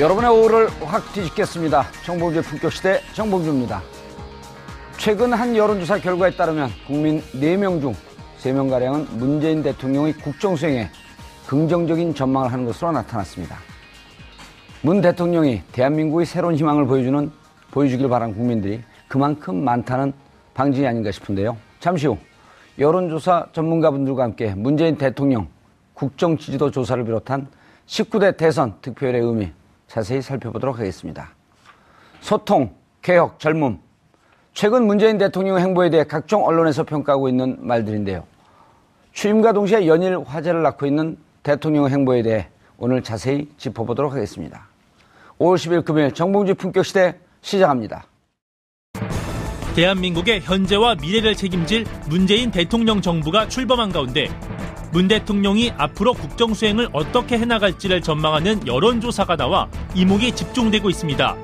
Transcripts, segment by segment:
여러분의 오후를 확 뒤집겠습니다. 정봉주의 품격 시대 정봉주입니다. 최근 한 여론조사 결과에 따르면 국민 4명 중 3명가량은 문재인 대통령의 국정수행에 긍정적인 전망을 하는 것으로 나타났습니다. 문 대통령이 대한민국의 새로운 희망을 보여주는, 보여주길 바란 국민들이 그만큼 많다는 방증이 아닌가 싶은데요. 잠시 후 여론조사 전문가분들과 함께 문재인 대통령 국정 지지도 조사를 비롯한 19대 대선 득표율의 의미 자세히 살펴보도록 하겠습니다. 소통, 개혁, 젊음. 최근 문재인 대통령 행보에 대해 각종 언론에서 평가하고 있는 말들인데요. 취임과 동시에 연일 화제를 낳고 있는 대통령 행보에 대해 오늘 자세히 짚어보도록 하겠습니다. 5월 10일 금요일 정봉주 품격 시대 시작합니다. 대한민국의 현재와 미래를 책임질 문재인 대통령 정부가 출범한 가운데 문 대통령이 앞으로 국정 수행을 어떻게 해나갈지를 전망하는 여론조사가 나와 이목이 집중되고 있습니다.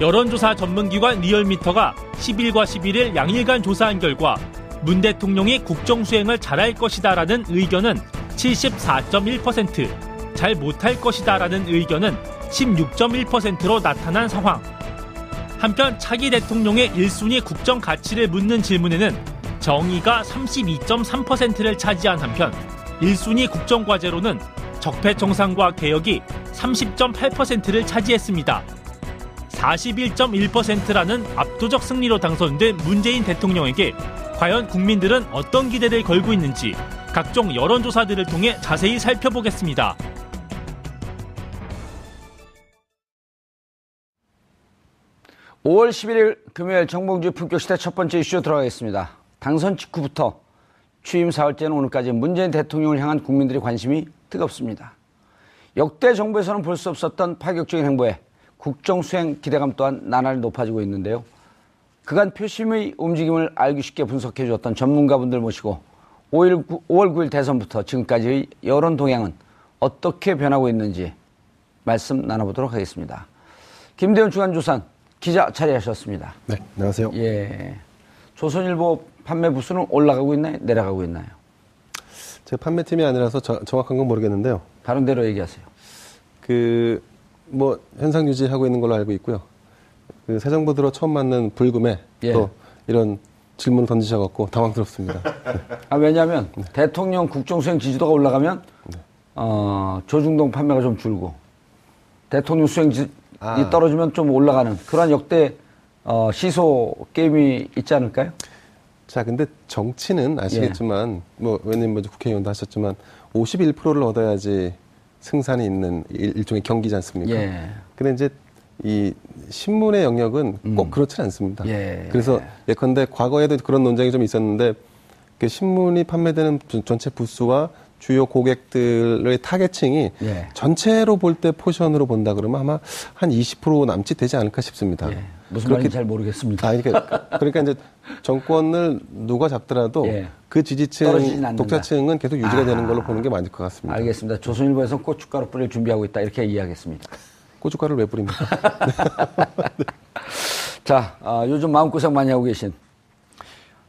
여론조사 전문기관 리얼미터가 10일과 11일 양일간 조사한 결과 문 대통령이 국정 수행을 잘할 것이다라는 의견은 74.1%, 잘 못할 것이다라는 의견은 16.1%로 나타난 상황. 한편 차기 대통령의 1순위 국정 가치를 묻는 질문에는 정의가 32.3%를 차지한 한편 1순위 국정과제로는 적폐청산과 개혁이 30.8%를 차지했습니다. 41.1%라는 압도적 승리로 당선된 문재인 대통령에게 과연 국민들은 어떤 기대를 걸고 있는지 각종 여론조사들을 통해 자세히 살펴보겠습니다. (5월 11일) 금요일 정봉주 품격시대 첫 번째 이슈 들어가겠습니다. 당선 직후부터 취임 사흘째는 오늘까지 문재인 대통령을 향한 국민들의 관심이 뜨겁습니다. 역대 정부에서는 볼 수 없었던 파격적인 행보에 국정 수행 기대감 또한 나날이 높아지고 있는데요. 그간 표심의 움직임을 알기 쉽게 분석해 주었던 전문가분들 모시고 5일, 5월 9일 대선부터 지금까지의 여론 동향은 어떻게 변하고 있는지 말씀 나눠보도록 하겠습니다. 김대훈 주간조산 기자 자리하셨습니다. 네, 안녕하세요. 예. 조선일보 판매 부수는 올라가고 있나요? 내려가고 있나요? 제가 판매팀이 아니라서 저, 정확한 건 모르겠는데요. 다른 대로 얘기하세요. 그, 뭐, 현상 유지하고 있는 걸로 알고 있고요. 그 새 정부 들어 처음 맞는 불금에 예. 또 이런 질문을 던지셔갖고 당황스럽습니다. 아, 왜냐하면 네. 대통령 국정수행 지지도가 올라가면 네. 어, 조중동 판매가 좀 줄고 대통령 수행 지, 아. 떨어지면 좀 올라가는 그런 역대 어, 시소 게임이 있지 않을까요? 자, 근데 정치는 아시겠지만, 예. 뭐, 의원님 먼저 국회의원도 하셨지만, 51%를 얻어야지 승산이 있는 일, 종의 경기지 않습니까? 예. 근데 이제 이 신문의 영역은 꼭 음. 그렇지 않습니다. 예. 그래서 예컨대 과거에도 그런 논쟁이 좀 있었는데, 그 신문이 판매되는 전체 부수와 주요 고객들의 타겟층이 예. 전체로 볼 때 포션으로 본다 그러면 아마 한 20% 남짓 되지 않을까 싶습니다. 예. 무슨 말인지 잘 모르겠습니다. 아, 그러니까, 그러니까 이제 정권을 누가 잡더라도 예. 그 지지층, 독자층은 계속 유지가 아, 되는 걸로 보는 게 맞을 것 같습니다. 알겠습니다. 조선일보에서 고춧가루 뿌릴 준비하고 있다 이렇게 이해하겠습니다. 고춧가루를 왜 뿌립니까? 네. 자, 어, 요즘 마음고생 많이 하고 계신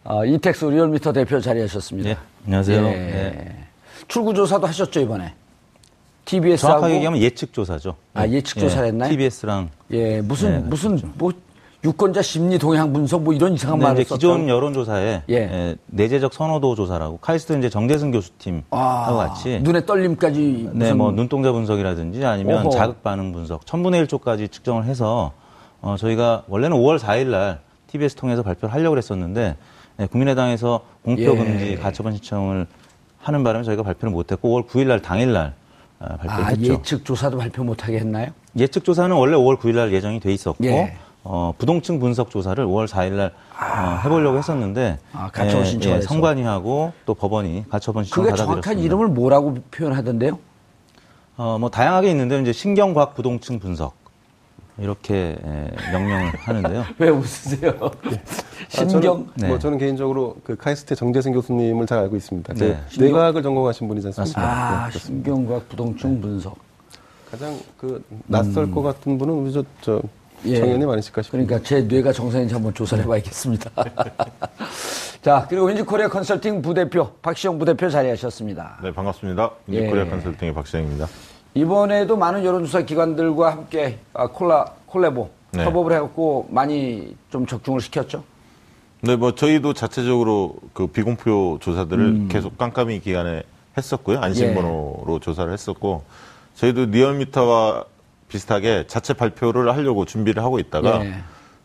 어, 이택수 리얼미터 대표 자리하셨습니다. 네, 안녕하세요. 예. 네. 출구조사도 하셨죠, 이번에? TBS 정확하게 얘기하면 예측 조사죠. 아 예측 조사를 예, 했나요? TBS랑 예 무슨 네, 무슨 그렇죠. 뭐 유권자 심리 동향 분석 뭐 이런 이상한 네, 말을 썼죠. 기존 여론조사에 예. 예, 내재적 선호도 조사라고 카이스트 이제 정대승 교수팀하고 아, 같이 눈의 떨림까지 네, 뭐 눈동자 분석이라든지 아니면 오호. 자극 반응 분석, 천분의 1초까지 측정을 해서 어, 저희가 원래는 5월 4일 날 TBS 통해서 발표를 하려고 했었는데 네, 국민의당에서 공표 금지 예. 가처분 신청을 하는 바람에 저희가 발표를 못 했고 5월 9일 날 당일날 어, 발표를 아, 했죠. 예측 조사도 발표 못 하게 했나요? 예측 조사는 원래 5월 9일 날 예정이 돼 있었고 예. 어, 부동층 분석 조사를 5월 4일날 어, 해보려고 했었는데 아, 가처분 신청을 해서. 성관위하고 또 법원이 가처분 신청 그게 받아들였습니다. 정확한 이름을 뭐라고 표현하던데요? 어, 뭐 다양하게 있는데 이제 신경과학 부동층 분석 이렇게 에, 명명을 하는데요. 왜 웃으세요? 아, 신경 저는, 네. 뭐 저는 개인적으로 그 카이스트 정재승 교수님을 잘 알고 있습니다. 그 네. 뇌과학을 전공하신 분이지 않습니까? 아, 네. 신경과학 부동층 분석. 가장 그 낯설 것 같은 분은 우리 저, 저 음. 예. 정현님 아니실까 싶습니다. 그러니까 제 뇌가 정상인지 한번 조사를 해봐야겠습니다. 자, 그리고 윈지코리아 컨설팅 부대표 박시영 부대표 자리하셨습니다. 네, 반갑습니다. 예. 윈지코리아 컨설팅의 박시영입니다. 이번에도 많은 여론조사 기관들과 함께 아, colla collabo 네. 협업을 해갖고 많이 좀 적중을 시켰죠. 네, 뭐 저희도 자체적으로 그 비공표 조사들을 음. 계속 깜깜이 기간에 했었고요. 예. 안심번호로 조사를 했었고 저희도 리얼미터와 비슷하게 자체 발표를 하려고 준비를 하고 있다가 예.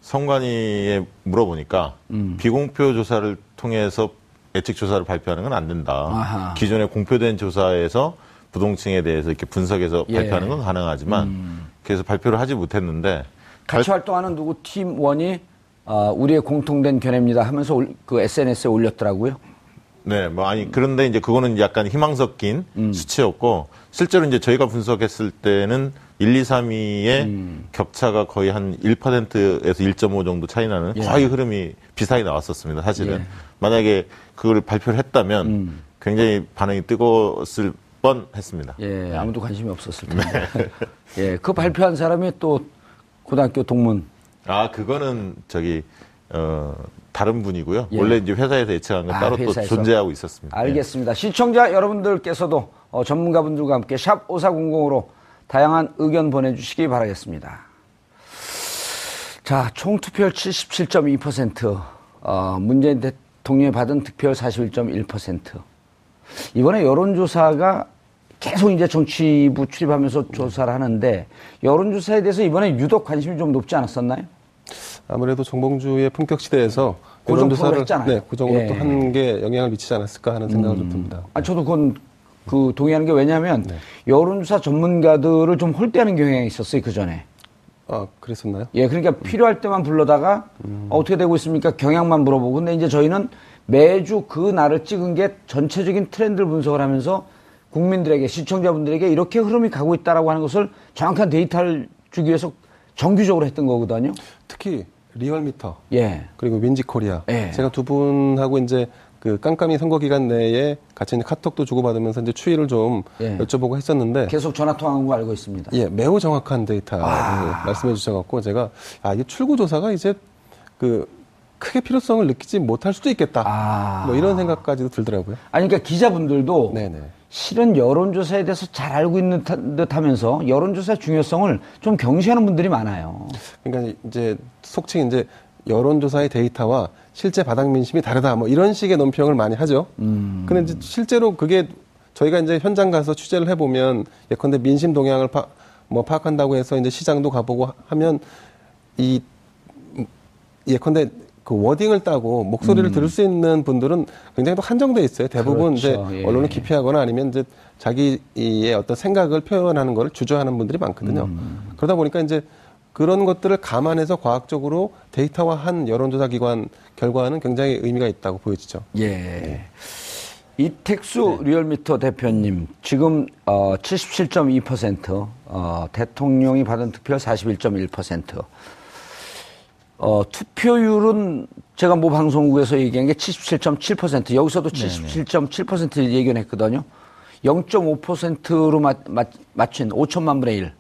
성관위에 물어보니까 음. 비공표 조사를 통해서 예측 조사를 발표하는 건 안 된다. 아하. 기존에 공표된 조사에서 부동층에 대해서 이렇게 분석해서 예. 발표하는 건 가능하지만 그래서 발표를 하지 못했는데 같이 활동하는 누구 팀원이 아, 우리의 공통된 견해입니다 하면서 올- 그 SNS에 올렸더라고요. 네, 뭐 아니 그런데 이제 그거는 약간 희망 섞인 음. 수치였고 실제로 이제 저희가 분석했을 때는 1, 2, 3위의 음. 격차가 거의 한 1%에서 1.5 정도 차이 나는 예. 거의 흐름이 비슷하게 나왔었습니다. 사실은 예. 만약에 그걸 발표를 했다면 음. 굉장히 반응이 뜨거웠을 뻔했습니다. 예, 아무도 관심이 없었을 텐데. 예, 그 발표한 사람이 또 고등학교 동문. 아 그거는 저기 어 다른 분이고요. 예. 원래 이제 회사에서 예측한 건 아, 따로 회사에서? 또 존재하고 있었습니다. 알겠습니다. 시청자 여러분들께서도 어, 전문가분들과 함께 샵 5400으로 다양한 의견 보내주시기 바라겠습니다. 자, 총 투표율 77.2%, 어, 문재인 대통령이 받은 득표율 41.1%. 이번에 여론조사가 계속 이제 정치부 출입하면서 조사를 하는데 여론조사에 대해서 이번에 유독 관심이 좀 높지 않았었나요? 아무래도 정봉주의 품격 시대에서 프로를 여론조사를 했잖아요. 네, 그 정도 예. 또한 게 영향을 미치지 않았을까 하는 생각을 좀 듭니다. 아, 저도 그건 그 동의하는 게 왜냐하면 네. 여론조사 전문가들을 좀 홀대하는 경향이 있었어요 그 전에. 아 그랬었나요? 예, 그러니까 필요할 때만 불러다가 어, 어떻게 되고 있습니까? 경향만 물어보고. 근데 이제 저희는 매주 그 날을 찍은 게 전체적인 트렌드를 분석을 하면서 국민들에게, 시청자분들에게 이렇게 흐름이 가고 있다라고 하는 것을 정확한 데이터를 주기 위해서 정규적으로 했던 거거든요. 특히 리얼미터 예. 그리고 윈지코리아 예. 제가 두 분하고 이제 그 깜깜이 선거 기간 내에 같이 카톡도 주고받으면서 이제 추이를 좀 예. 여쭤보고 했었는데 계속 전화 통화한 거 알고 있습니다. 예 매우 정확한 데이터 아. 말씀해 주셔갖고 제가 아 이게 출구 조사가 이제 그 크게 필요성을 느끼지 못할 수도 있겠다 아. 뭐 이런 생각까지도 들더라고요. 아니, 그러니까 기자분들도 네네. 실은 여론조사에 대해서 잘 알고 있는 듯 하면서 여론조사의 중요성을 좀 경시하는 분들이 많아요. 그러니까 이제 속칭 이제 여론조사의 데이터와 실제 바닥 민심이 다르다 뭐 이런 식의 논평을 많이 하죠. 음. 근데 이제 실제로 그게 저희가 이제 현장 가서 취재를 해보면 예컨대 민심 동향을 파, 뭐 파악한다고 해서 이제 시장도 가보고 하면 이 음, 예컨대 그 워딩을 따고 목소리를 들을 수 있는 분들은 굉장히 또 한정돼 있어요. 대부분 그렇죠. 이제 예. 언론을 기피하거나 아니면 이제 자기의 어떤 생각을 표현하는 거를 주저하는 분들이 많거든요. 그러다 보니까 이제 그런 것들을 감안해서 과학적으로 데이터화한 여론조사 기관 결과는 굉장히 의미가 있다고 보여지죠. 예. 이택수 리얼미터 대표님, 지금 어, 77.2%, 어, 대통령이 받은 득표율 41.1%. 어, 투표율은 제가 모 방송국에서 얘기한 게 77.7%, 여기서도 77.7% 예견했거든요. 0.5%로 맞, 맞, 맞춘 5천만 분의 1의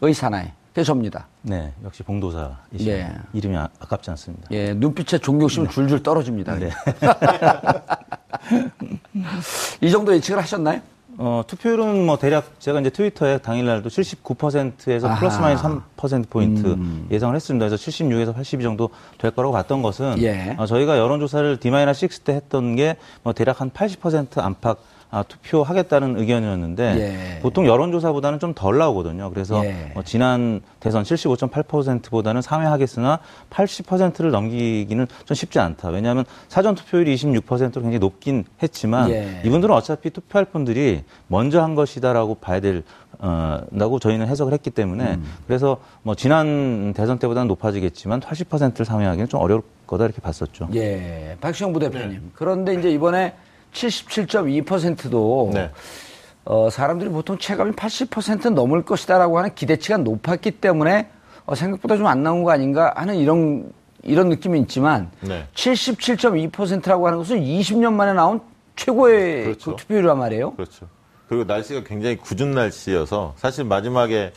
네. 사나이. 접니다. 네, 역시 봉도사이시네. 예. 이름이 아, 아깝지 않습니다. 예, 눈빛에 존경심이 줄줄 떨어집니다. 네. 이 정도 예측을 하셨나요? 어, 투표율은 뭐 대략 제가 이제 트위터에 당일날도 79%에서 아하. 플러스 마이너스 3% 포인트 음. 예상을 했습니다. 그래서 76에서 82 정도 될 거라고 봤던 것은 예. 어, 저희가 여론조사를 D-6 때 했던 게 뭐 대략 한 80% 안팎 아, 투표하겠다는 의견이었는데 예. 보통 여론조사보다는 좀 덜 나오거든요. 그래서 예. 어, 지난 대선 75.8%보다는 상회하겠으나 80%를 넘기기는 좀 쉽지 않다. 왜냐하면 사전 투표율이 26%로 굉장히 높긴 했지만 예. 이분들은 어차피 투표할 분들이 먼저 한 것이다라고 봐야 될 어, 라고 저희는 해석을 했기 때문에 음. 그래서 뭐 지난 대선 때보다는 높아지겠지만 80%를 상회하기는 좀 어려울 거다 이렇게 봤었죠. 예. 박시영 부대표님. 네. 그런데 이제 이번에 77.2%도 네. 어, 사람들이 보통 체감이 80% 넘을 것이다라고 하는 기대치가 높았기 때문에 어, 생각보다 좀 안 나온 거 아닌가 하는 이런 이런 느낌이 있지만 네. 77.2%라고 하는 것은 20년 만에 나온 최고의 그렇죠. 그 투표율이란 말이에요. 그렇죠. 그리고 날씨가 굉장히 궂은 날씨여서 사실 마지막에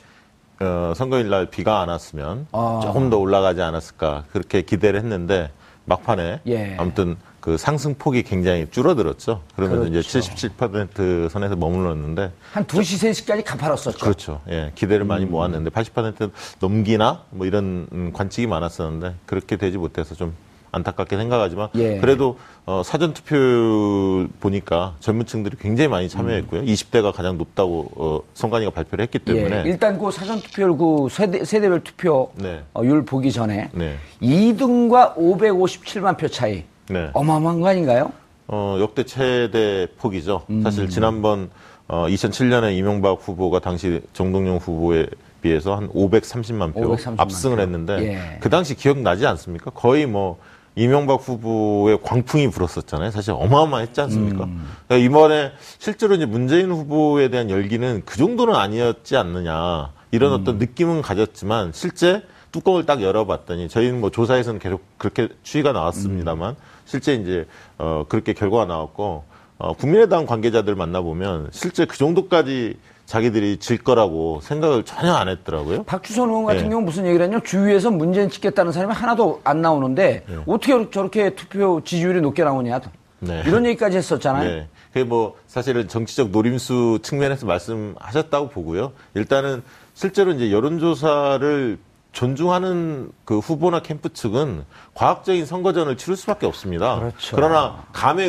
어, 선거일 날 비가 안 왔으면 아. 조금 더 올라가지 않았을까 그렇게 기대를 했는데 막판에 예. 아무튼 그 상승폭이 굉장히 줄어들었죠. 그러면서 그렇죠. 이제 77% 선에서 머물렀는데 한 2시 3시까지 가팔았었죠. 그렇죠. 예. 기대를 많이 음. 모았는데 80% 넘기나 뭐 이런 관측이 많았었는데 그렇게 되지 못해서 좀 안타깝게 생각하지만 예. 그래도 어, 사전 투표 보니까 젊은 층들이 굉장히 많이 참여했고요. 음. 20대가 가장 높다고 어, 선관위가 발표를 했기 때문에 예. 일단 그 사전 투표율 그 세대, 세대별 투표율 네. 어, 보기 전에 네. 2등과 557만 표 차이 네. 어마어마한 거 아닌가요? 어, 역대 최대 폭이죠. 음. 사실 지난번 어, 2007년에 이명박 후보가 당시 정동영 후보에 비해서 한 530만 표 530만 압승을 표. 했는데 예. 그 당시 기억나지 않습니까? 거의 뭐 이명박 후보의 광풍이 불었었잖아요. 사실 어마어마했지 않습니까? 음. 그러니까 이번에 실제로 이제 문재인 후보에 대한 열기는 그 정도는 아니었지 않느냐 이런 음. 어떤 느낌은 가졌지만 실제 뚜껑을 딱 열어봤더니 저희는 뭐 조사에서는 계속 그렇게 추이가 나왔습니다만 음. 실제 이제 어 그렇게 결과가 나왔고 어 국민의당 관계자들 만나보면 실제 그 정도까지 자기들이 질 거라고 생각을 전혀 안 했더라고요. 박주선 의원 같은 네. 경우 무슨 얘기를 했냐? 주위에서 문재인 찍겠다는 사람이 하나도 안 나오는데 네. 어떻게 저렇게 투표 지지율이 높게 나오냐? 네. 이런 얘기까지 했었잖아요. 네. 그게 뭐 사실은 정치적 노림수 측면에서 말씀하셨다고 보고요. 일단은 실제로 이제 여론조사를 존중하는 그 후보나 캠프 측은 과학적인 선거전을 치를 수밖에 없습니다. 그렇죠. 그러나 감에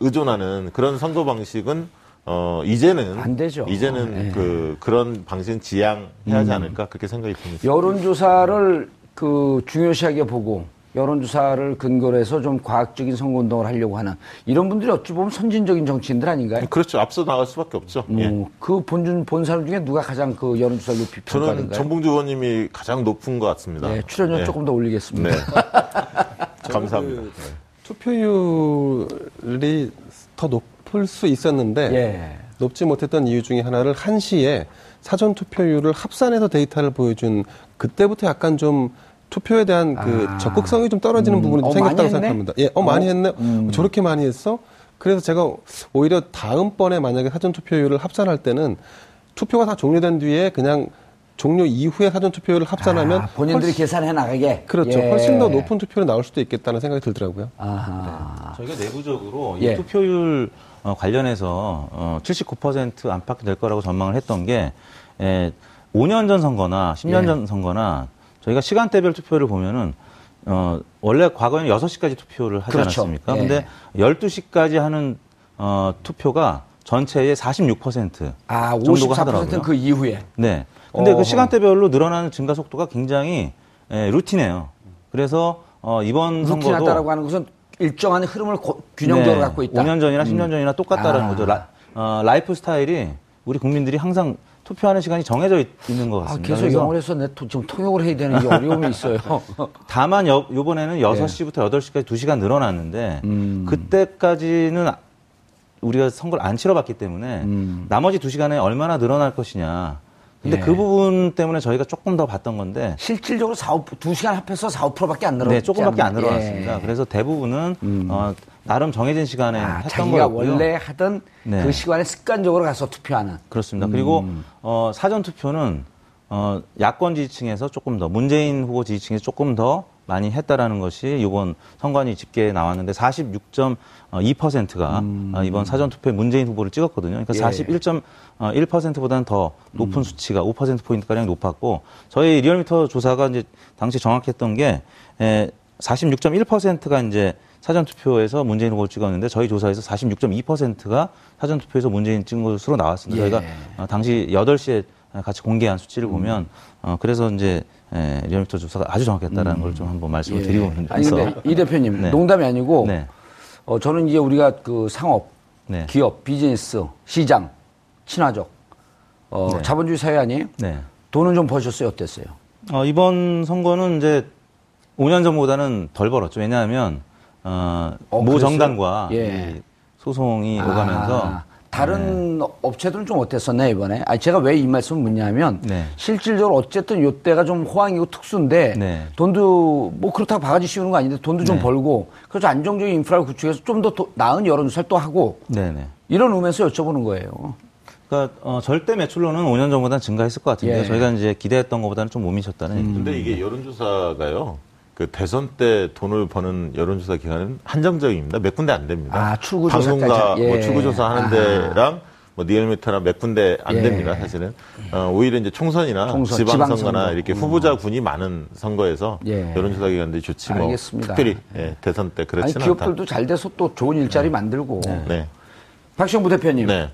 의존하는 그런 선거 방식은 어 이제는 안 되죠. 이제는 네. 그 그런 방식은 지양해야 하지 음. 않을까 그렇게 생각이 듭니다. 여론조사를 그 중요시하게 보고 여론조사를 근거로 해서 좀 과학적인 선거운동을 하려고 하는 이런 분들이 어찌 보면 선진적인 정치인들 아닌가요? 그렇죠. 앞서 나갈 수밖에 없죠. 음, 예. 그 본준 본 사람 중에 누가 가장 그 여론조사를 높이 평가하는가요? 저는 정봉주 의원님이 가장 높은 것 같습니다. 네, 출연료 예. 조금 더 올리겠습니다. 네. 감사합니다. 그 투표율이 더 높. 높을 수 있었는데 예. 높지 못했던 이유 중에 하나를 한시에 사전 투표율을 합산해서 데이터를 보여준 그때부터 약간 좀 투표에 대한 그 아. 적극성이 좀 떨어지는 음. 부분이 좀 어, 생겼다고 생각합니다. 예, 어, 많이 어? 했네. 음. 저렇게 많이 했어? 그래서 제가 오히려 다음번에 만약에 사전 투표율을 합산할 때는 투표가 다 종료된 뒤에 그냥 종료 이후에 사전 투표율을 합산하면 아, 본인들이 훨씬, 계산해 나가게 그렇죠. 예. 훨씬 더 높은 투표율이 나올 수도 있겠다는 생각이 들더라고요. 네. 저희가 내부적으로 예. 이 투표율 어, 관련해서 어, 79% 안팎이 될 거라고 전망을 했던 게 에, 5년 전 선거나 10년 예. 전 선거나 저희가 시간대별 투표를 보면은 어, 원래 과거에는 6시까지 투표를 하지 그렇죠. 않았습니까? 예. 근데 12시까지 하는 어, 투표가 전체의 46% 아, 정도가 하더라고요. 그 이후에. 네. 근데 어허. 그 시간대별로 늘어나는 증가 속도가 굉장히 에, routine해요. 그래서 어, 이번 선거도 routine하다라고 하는 것은 일정한 흐름을 고, 균형적으로 네. 갖고 있다. 5년 전이나 10년 음. 전이나 똑같다라는 아. 거죠. 라, 어, 라이프 스타일이 우리 국민들이 항상 투표하는 시간이 정해져 있, 는것 아, 같습니다. 아, 계속 영어에서 내 지금 통역을 해야 되는 게 어려움이 있어요. 다만 요, 요번에는 6시부터 네. 8시까지 2시간 늘어났는데 음. 그때까지는 우리가 선거를 안 치러봤기 때문에 음. 나머지 2시간에 얼마나 늘어날 것이냐 근데 예. 그 부분 때문에 저희가 조금 더 봤던 건데 실질적으로 4, 5, 2시간 합해서 4, 5%밖에 안 늘어났죠. 네, 조금밖에 안 늘어났습니다. 예. 그래서 대부분은 음. 어, 나름 정해진 시간에 아, 했던 자기가 거고요. 원래 하던 네. 그 시간에 습관적으로 가서 투표하는. 그렇습니다. 음. 그리고 어, 사전 투표는 어, 야권 지지층에서 조금 더 문재인 후보 지지층에서 조금 더 많이 했다라는 것이 이번 선관위 집계에 나왔는데 46.2%가 음. 어, 이번 사전 투표에 문재인 후보를 찍었거든요. 그러니까 예. 41.1%보다는 더 높은 음. 수치가 5% 포인트 가량 높았고 저희 리얼미터 조사가 이제 당시 정확했던 게 에, 46.1%가 이제 사전 투표에서 문재인 후보를 찍었는데 저희 조사에서 46.2%가 사전 투표에서 문재인 찍은 것으로 나왔습니다. 예. 저희가 어, 당시 8시에 같이 공개한 수치를 음. 보면 어 그래서 이제 예, 리얼미터 조사가 아주 정확했다라는 음. 걸좀 한번 말씀을 예. 드리고 있는데 아니 근데 이 대표님 네. 농담이 아니고 네. 어 저는 이제 우리가 그 상업, 네. 기업, 비즈니스, 시장, 친화적 어 네. 자본주의 사회 아니에요? 네. 돈은 좀 버셨어요? 어땠어요? 어 이번 선거는 이제 5년 전보다는 덜 벌었죠. 왜냐하면 어, 어모 정당과 예. 소송이 아. 오가면서 다른 네. 업체들은 좀 어땠었나요, 이번에? 아 제가 왜 이 말씀을 묻냐면, 네. 실질적으로 어쨌든 요때가 좀 호황이고 특수인데, 네. 돈도, 뭐 그렇다고 바가지 씌우는 거 아닌데, 돈도 좀 네. 벌고, 그래서 안정적인 인프라를 구축해서 좀 더 나은 여론조사를 또 하고, 네, 네. 이런 의미에서 여쭤보는 거예요. 그러니까 어, 절대 매출로는 5년 전보다 증가했을 것 같은데 예. 저희가 이제 기대했던 것보다는 좀 못 미쳤다는 음. 얘기죠. 근데 이게 여론조사가요. 그 대선 때 돈을 버는 여론조사 기관은 한정적입니다. 몇 군데 안 됩니다. 아, 출구조사 방송가 뭐 예. 뭐 출구조사 하는 데랑 뭐 리얼미터나 몇 군데 안 예. 됩니다. 사실은 어, 오히려 이제 총선이나 총선, 지방선거나 이렇게 음. 후보자 군이 많은 선거에서 예. 여론조사 기관들이 좋지 뭐 알겠습니다. 특별히 예, 대선 때 그렇지는 아니, 기업들도 않다. 잘 돼서 또 좋은 일자리 네. 만들고. 네. 네. 박시영 부대표님. 네.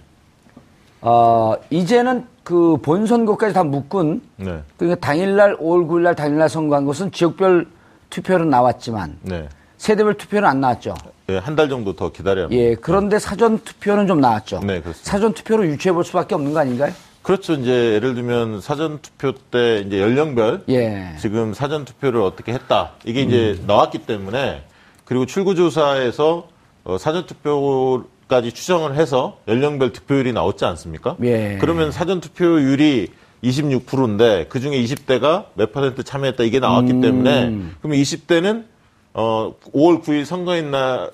어, 이제는 그 본선거까지 다 묶은 네. 그러니까 당일날 5월 9일날 당일날 선거한 것은 지역별 투표는 나왔지만 네. 세대별 투표는 안 나왔죠. 예, 한 달 정도 더 기다려야 합니다. 예, 그런데 사전 투표는 좀 나왔죠. 네, 그렇습니다. 사전 투표로 유추해 볼 수밖에 없는 거 아닌가요? 그렇죠. 이제 예를 들면 사전 투표 때 이제 연령별 예. 지금 사전 투표를 어떻게 했다. 이게 이제 음. 나왔기 때문에 그리고 출구조사에서 어, 사전 투표까지 추정을 해서 연령별 득표율이 나왔지 않습니까? 예. 그러면 사전 투표율이 26%인데 그 중에 20대가 몇 퍼센트 참여했다 이게 나왔기 음. 때문에 그러면 20대는 어 5월 9일 선거인 날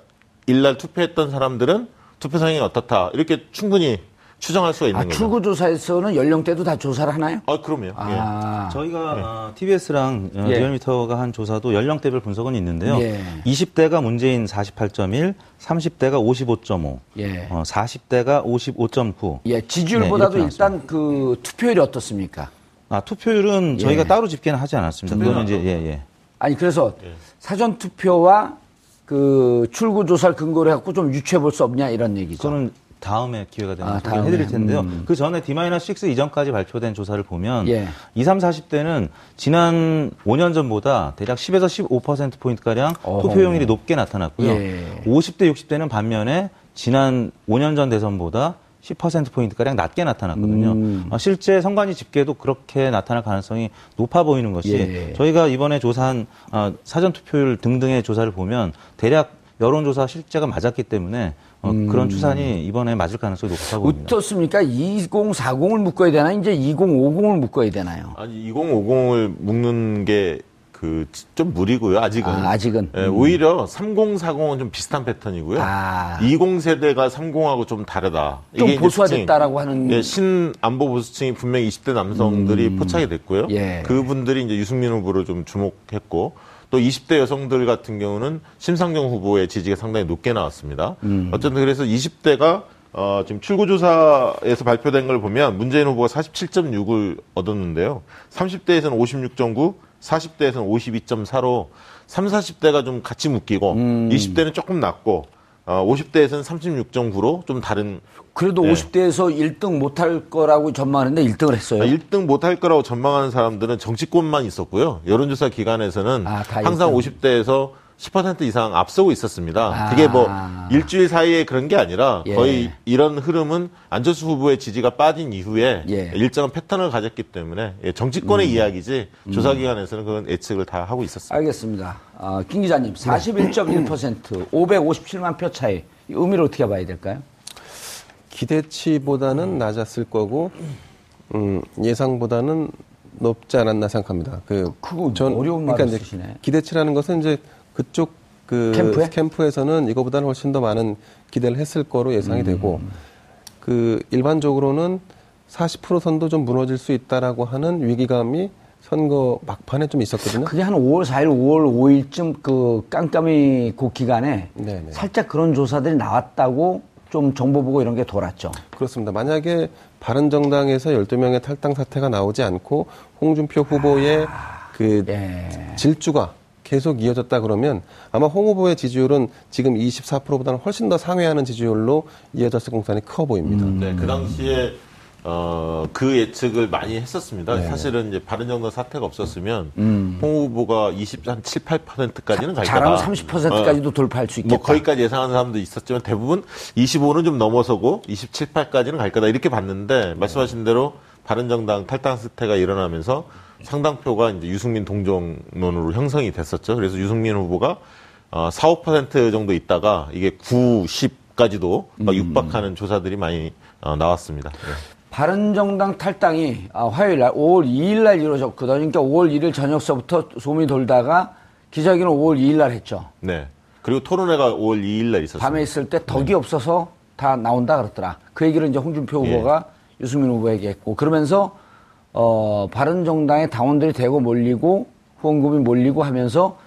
일날 투표했던 사람들은 투표 상황이 어떻다 이렇게 충분히 추정할 수가 있는 아, 거죠. 출구조사에서는 연령대도 다 조사를 하나요? 아, 그럼요. 아. 예. 저희가 네. 어, TBS랑 어, 예. 리얼미터가 한 조사도 연령대별 분석은 있는데요. 예. 20대가 문재인 48.1, 30대가 55.5, 예. 어, 40대가 55.9. 예, 지지율보다도 네, 일단 그 투표율이 어떻습니까? 아, 투표율은 저희가 예. 따로 집계는 하지 않았습니다. 그거는 이제 예, 예. 아니 그래서 예. 사전 투표와 그 출구 조사를 근거로 해갖고 좀 유추해 볼 수 없냐 이런 얘기죠. 저는 다음에 기회가 되면 아, 소개를 해드릴 텐데요. 음. 그 전에 D-6 이전까지 발표된 조사를 보면 예. 20, 30, 40대는 지난 5년 전보다 대략 10에서 15%포인트가량 투표용률이 높게 나타났고요. 예. 50대, 60대는 반면에 지난 5년 전 대선보다 10%포인트가량 낮게 나타났거든요. 음. 어, 실제 선관위 집계도 그렇게 나타날 가능성이 높아 보이는 것이 예. 저희가 이번에 조사한 어, 사전투표율 등등의 조사를 보면 대략 여론조사 실제가 맞았기 때문에 어, 음. 그런 추산이 이번에 맞을 가능성이 높아 보입니다. 어떻습니까? 2040을 묶어야 되나? 이제 2050을 묶어야 되나요? 아니, 2050을 묶는 게 그, 좀 무리고요, 아직은. 아, 직은 예, 음. 오히려 3040은 좀 비슷한 패턴이고요. 아. 20 세대가 30하고 좀 다르다. 좀 보수화됐다라고 하는. 예, 신 안보 보수층이 분명히 20대 남성들이 음. 포착이 됐고요. 예. 그분들이 이제 유승민 후보를 좀 주목했고, 또 20대 여성들 같은 경우는 심상정 후보의 지지가 상당히 높게 나왔습니다. 음. 어쨌든 그래서 20대가 어, 지금 출구조사에서 발표된 걸 보면 문재인 후보가 47.6을 얻었는데요. 30대에서는 56.9, 40대에서는 52.4로 3, 40대가 좀 같이 묶이고 음. 20대는 조금 낮고 어, 50대에서는 36.9로 좀 다른. 그래도 네. 50대에서 1등 못할 거라고 전망하는데 1등을 했어요. 1등 못할 거라고 전망하는 사람들은 정치권만 있었고요. 여론조사 기관에서는 아, 항상 50대에서 10% 이상 앞서고 있었습니다. 아. 그게 뭐 일주일 사이에 그런 게 아니라 예. 거의 이런 흐름은 안철수 후보의 지지가 빠진 이후에 예. 일정한 패턴을 가졌기 때문에 예, 정치권의 음. 이야기지 음. 조사기관에서는 그런 예측을 다 하고 있었습니다. 알겠습니다. 어, 김 기자님 41.1% 557만 표 차이 의미를 어떻게 봐야 될까요? 기대치보다는 낮았을 거고 음, 예상보다는 높지 않았나 생각합니다. 그, 그거 전, 어려운 말을 그러니까 쓰시네. 기대치라는 것은 이제 그쪽 그 캠프에? 캠프에서는 이거보다는 훨씬 더 많은 기대를 했을 거로 예상이 음. 되고 그 일반적으로는 40% 선도 좀 무너질 수 있다라고 하는 위기감이 선거 막판에 좀 있었거든요. 그게 한 5월 4일, 5월 5일쯤 그 깜깜이 그 기간에 네네. 살짝 그런 조사들이 나왔다고 좀 정보 보고 이런 게 돌았죠. 그렇습니다. 만약에 바른 정당에서 12명의 탈당 사태가 나오지 않고 홍준표 후보의 아, 그 예. 질주가 계속 이어졌다 그러면 아마 홍 후보의 지지율은 지금 24%보다는 훨씬 더 상회하는 지지율로 이어졌을 공산이 커 보입니다. 음. 네, 그 당시에 어, 그 예측을 많이 했었습니다. 네. 사실은 이제 바른정당 사태가 없었으면 음. 홍 후보가 20, 한 7, 8%까지는 갈 거다. 잘하면 30%까지도 어, 돌파할 수 있겠다. 뭐 거기까지 예상하는 사람도 있었지만 대부분 25는 좀 넘어서고 27, 8까지는 갈 거다 이렇게 봤는데 말씀하신 대로 바른정당 탈당 사태가 일어나면서 상당표가 이제 유승민 동정론으로 형성이 됐었죠. 그래서 유승민 후보가 어, 4, 5% 정도 있다가 이게 9, 10까지도 막 음. 육박하는 조사들이 많이 어, 나왔습니다. 네. 바른정당 탈당이 아, 화요일 날 5월 2일 날 이루어졌거든요. 그러니까 5월 1일 저녁서부터 소문이 돌다가 기자회견은 5월 2일 날 했죠. 네. 그리고 토론회가 5월 2일 날 있었어요. 밤에 있을 때 덕이 네. 없어서 다 나온다 그랬더라. 그 얘기를 이제 홍준표 예. 후보가 유승민 후보에게 했고 그러면서 어, 바른정당의 당원들이 대거 몰리고 후원금이 몰리고 하면서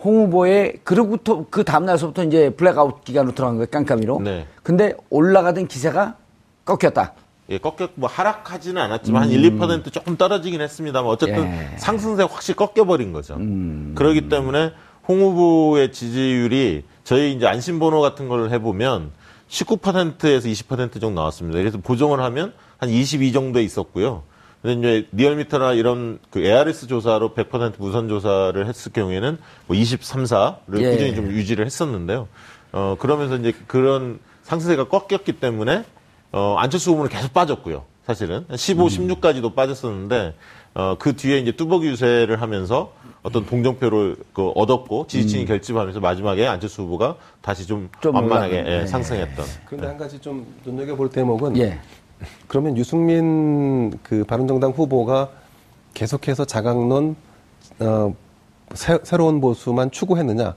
홍 후보의 그로부터 그 다음 날서부터 이제 블랙아웃 기간으로 들어간 거예요 깜깜이로. 네. 근데 올라가던 기세가 꺾였다. 예, 꺾였, 뭐 하락하지는 않았지만 음. 한 1, 2% 조금 떨어지긴 했습니다만 어쨌든 예. 상승세 확실히 꺾여버린 거죠. 음. 그렇기 때문에 홍 후보의 지지율이 저희 이제 안심번호 같은 걸 해보면 19%에서 20% 정도 나왔습니다. 그래서 보정을 하면 한 22 정도에 있었고요. 근데 이제 리얼미터나 이런 그 ARS 조사로 100% 무선 조사를 했을 경우에는 뭐 23, 4를 예. 꾸준히 좀 유지를 했었는데요. 어, 그러면서 이제 그런 상승세가 꺾였기 때문에 어, 안철수 후보는 계속 빠졌고요. 사실은 15, 음. 16까지도 빠졌었는데 어, 그 뒤에 이제 뚜벅이 유세를 하면서 어떤 동정표를 그 얻었고 지지층이 음. 결집하면서 마지막에 안철수 후보가 다시 좀, 좀 완만하게 예, 네. 상승했던. 그런데 네. 한 가지 좀 눈여겨 볼 대목은 예. 그러면 유승민 그 바른정당 후보가 계속해서 자강론 어, 새, 새로운 보수만 추구했느냐?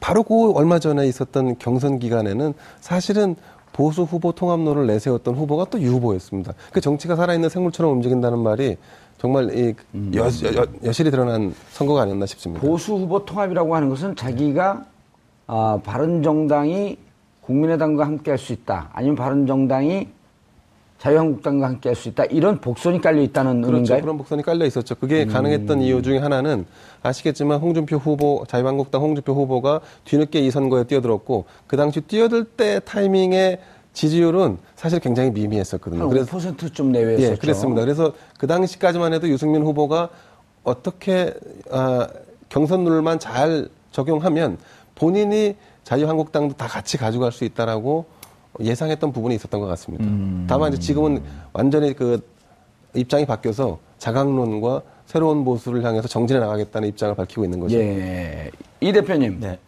바로 그 얼마 전에 있었던 경선 기간에는 사실은 보수 후보 통합론을 내세웠던 후보가 또 유 후보였습니다. 그 정치가 살아있는 생물처럼 움직인다는 말이 정말 이 음. 여, 여, 여실히 드러난 선거가 아니었나 싶습니다. 보수 후보 통합이라고 하는 것은 자기가 아, 바른 정당이 국민의당과 함께 할 수 있다. 아니면 바른 정당이 자유한국당과 함께 할 수 있다. 이런 복선이 깔려 있다는 그렇죠. 의미인가요? 그런 복선이 깔려 있었죠. 그게 음. 가능했던 이유 중에 하나는 아시겠지만 홍준표 후보, 자유한국당 홍준표 후보가 뒤늦게 이 선거에 뛰어들었고 그 당시 뛰어들 때 타이밍에 지지율은 사실 굉장히 미미했었거든요. 그래서 5%좀 내외였었죠. 예, 그랬습니다. 그래서 그 당시까지만 해도 유승민 후보가 어떻게 아, 경선 룰만 잘 적용하면 본인이 자유한국당도 다 같이 가져갈 수 있다라고 예상했던 부분이 있었던 것 같습니다. 음. 다만 이제 지금은 완전히 그 입장이 바뀌어서 자강론과 새로운 보수를 향해서 정진해 나가겠다는 입장을 밝히고 있는 거죠. 예. 이 대표님. 네.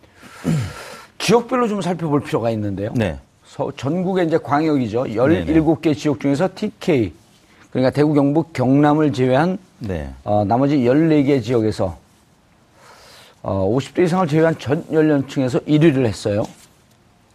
지역별로 좀 살펴볼 필요가 있는데요. 네. 서, 전국에 이제 광역이죠. 17개 지역 중에서 TK, 그러니까 대구, 경북, 경남을 제외한 네. 어, 나머지 14개 지역에서 어, 50대 이상을 제외한 전 연령층에서 1위를 했어요.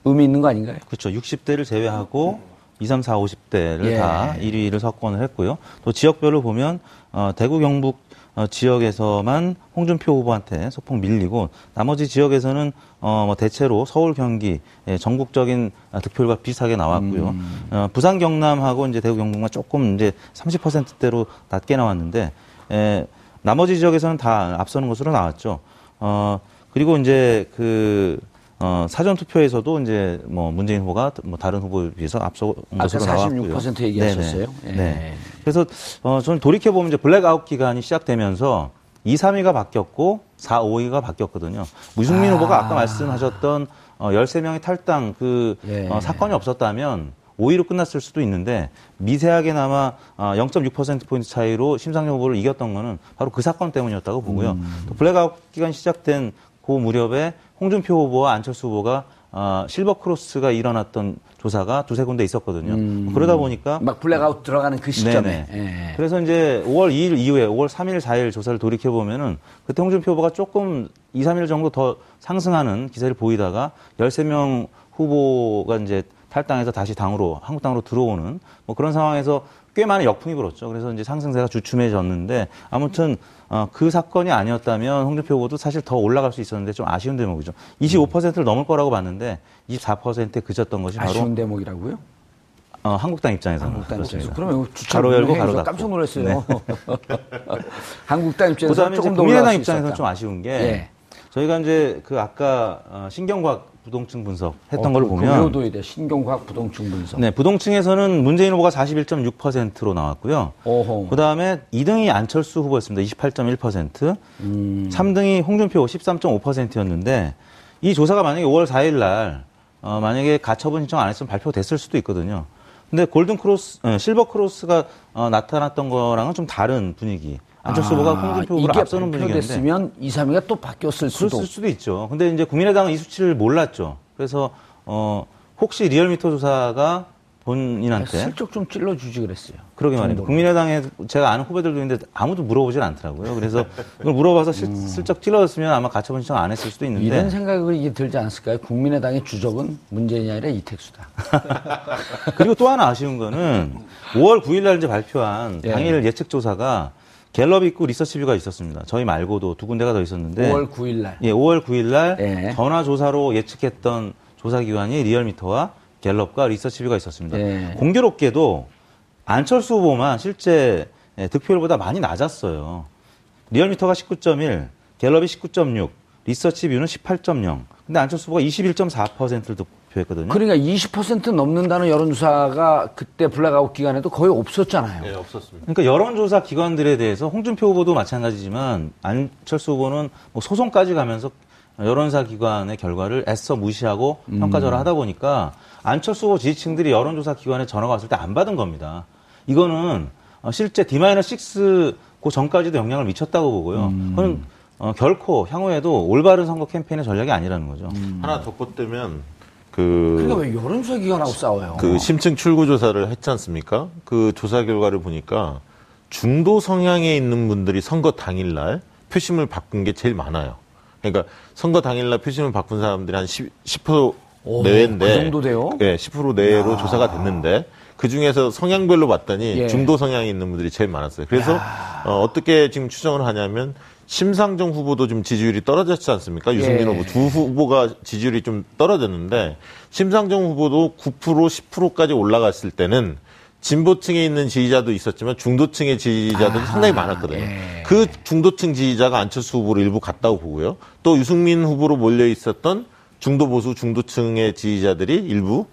의미 있는 거 아닌가요? 그렇죠. 60대를 제외하고 2, 3, 4, 50대를 예. 다 1위를 석권을 했고요. 또 지역별로 보면 어, 대구 경북 어, 지역에서만 홍준표 후보한테 소폭 밀리고 나머지 지역에서는 어, 뭐 대체로 서울 경기 예, 전국적인 득표율과 비슷하게 나왔고요. 음. 어, 부산 경남하고 이제 대구 경북만 조금 이제 30%대로 낮게 나왔는데 예, 나머지 지역에서는 다 앞서는 것으로 나왔죠. 어, 그리고 이제 그 어, 사전 투표에서도 이제 뭐 문재인 후보가 뭐 다른 후보에 비해서 앞선 것으로 나왔고요. 46% 얘기하셨어요. 네. 네. 그래서 어, 저는 돌이켜 보면 이제 블랙아웃 기간이 시작되면서 2, 3위가 바뀌었고 4, 5위가 바뀌었거든요. 유승민 아. 후보가 아까 말씀하셨던 어, 13명의 탈당 그 예. 어, 사건이 없었다면 5위로 끝났을 수도 있는데 미세하게나마 0.6%포인트 어, 차이로 심상정 후보를 이겼던 거는 바로 그 사건 때문이었다고 보고요. 음. 또 블랙아웃 기간 시작된 그 무렵에 홍준표 후보와 안철수 후보가 어, silver cross가 일어났던 조사가 두세 군데 있었거든요. 음. 그러다 보니까 막 블랙아웃 들어가는 그 시점에. 예. 그래서 이제 5월 2일 이후에 5월 3일, 4일 조사를 돌이켜 보면은 그때 홍준표 후보가 조금 2, 3일 정도 더 상승하는 기세를 보이다가 13명 후보가 이제 탈당해서 다시 당으로 한국당으로 들어오는 뭐 그런 상황에서 꽤 많은 역풍이 불었죠. 그래서 이제 상승세가 주춤해졌는데 아무튼 어, 그 사건이 아니었다면 홍준표 후보도 사실 더 올라갈 수 있었는데 좀 아쉬운 대목이죠. 25%를 넘을 거라고 봤는데 24%에 그쳤던 것이 바로 아쉬운 대목이라고요? 어, 한국당 입장에서는 한국당 입장에서 그러면 가로 열고 가로 닫고 깜짝 놀랐어요. 네. 한국당 입장에서 조금 더 국민의당 입장에서는 좀 아쉬운 게 예. 저희가 이제 그 아까 어, 신경과학 부동층 분석 했던 어, 걸그 보면 대 신경과학 부동층 분석. 네, 부동층에서는 문재인 후보가 41.6%로 나왔고요. 그 다음에 2등이 안철수 후보였습니다. 28.1%. 음. 3등이 홍준표 13.5%였는데 이 조사가 만약에 5월 4일 날 어, 만약에 가처분 신청 안 했으면 발표됐을 수도 있거든요. 근데 golden cross, 어, silver cross가 어, 나타났던 거랑은 좀 다른 분위기. 안철수 후보가 아, 홍준표 후보를 앞서는 2, 3위가 또 바뀌었을 수도. 그랬을 수도 있죠. 근데 이제 국민의당은 이 수치를 몰랐죠. 그래서 어 혹시 리얼미터 조사가 본인한테 아, 슬쩍 좀 찔러주지 그랬어요. 그러게 말입니다. 국민의당에 제가 아는 후배들도 있는데 아무도 물어보질 않더라고요. 그래서 그걸 물어봐서 실, 음. 슬쩍 찔러줬으면 아마 가처분 신청 안 했을 수도 있는데 이런 생각이 들지 않았을까요? 국민의당의 주적은 문재인이 아니라 이택수다. 그리고 또 하나 아쉬운 거는 5월 9일 날 이제 발표한 예. 당일 예측 조사가 갤럽 있고 리서치뷰가 있었습니다. 저희 말고도 두 군데가 더 있었는데 5월 9일 날. 예, 5월 9일 날 예. 전화 조사로 예측했던 조사 기관이 리얼미터와 갤럽과 리서치뷰가 있었습니다. 네. 공교롭게도 안철수 후보만 실제 예, 득표율보다 많이 낮았어요. 리얼미터가 19.1, 갤럽이 19.6, 리서치뷰는 18.0. 근데 안철수 후보가 21.4%를 득 표했거든요. 그러니까 20% 넘는다는 여론조사가 그때 블랙아웃 기간에도 거의 없었잖아요. 네, 없었습니다. 그러니까 여론조사 기관들에 대해서 홍준표 후보도 마찬가지지만 안철수 후보는 뭐 소송까지 가면서 여론조사 기관의 결과를 애써 무시하고 음. 평가절하 하다 보니까 안철수 후보 지지층들이 여론조사 기관에 전화가 왔을 때 안 받은 겁니다. 이거는 어, 실제 D-6 그 전까지도 영향을 미쳤다고 보고요. 음. 그건 어, 결코 향후에도 올바른 선거 캠페인의 전략이 아니라는 거죠. 음. 하나 덧붙이면 그 그러니까 왜 여론조사 기관하고 싸워요? 그 심층 출구 조사를 했지 않습니까? 그 조사 결과를 보니까 중도 성향에 있는 분들이 선거 당일날 표심을 바꾼 게 제일 많아요. 그러니까 선거 당일날 표심을 바꾼 사람들이 한 10, 10% 오, 내외인데. 그 정도 돼요? 네, 10% 내외로 야. 조사가 됐는데 그 중에서 성향별로 봤더니 예. 중도 성향이 있는 분들이 제일 많았어요. 그래서 어, 떻게 지금 추정을 하냐면 심상정 후보도 좀 지지율이 떨어졌지 않습니까? 유승민 예. 후보 두 후보가 지지율이 좀 떨어졌는데 심상정 후보도 9% 10%까지 올라갔을 때는 진보층에 있는 지지자도 있었지만 중도층의 지지자들이 아, 상당히 많았거든요. 예. 그 중도층 지지자가 안철수 후보를 일부 갔다고 보고요. 또 유승민 후보로 몰려 있었던 중도 보수 중도층의 지지자들이 일부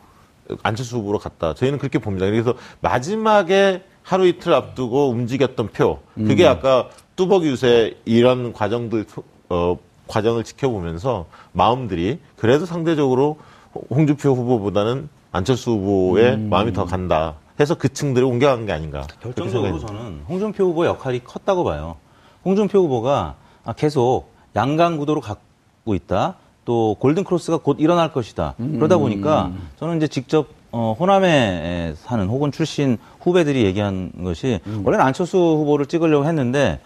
안철수 후보로 갔다. 저희는 그렇게 봅니다. 그래서 마지막에 하루 이틀 앞두고 움직였던 표, 그게 음. 아까 뚜벅 유세 이런 과정들 어, 과정을 지켜보면서 마음들이 그래도 상대적으로 홍준표 후보보다는 안철수 후보의 음. 마음이 더 간다. 해서 그 층들이 옮겨간 게 아닌가. 결정적으로 저는 홍준표 후보 역할이 컸다고 봐요. 홍준표 후보가 계속 양강 구도로 가고 있다. 또 골든 크로스가 곧 일어날 것이다. 음. 그러다 보니까 저는 이제 직접 어, 호남에 사는 혹은 출신 후배들이 얘기한 것이 음. 원래는 안철수 후보를 찍으려고 했는데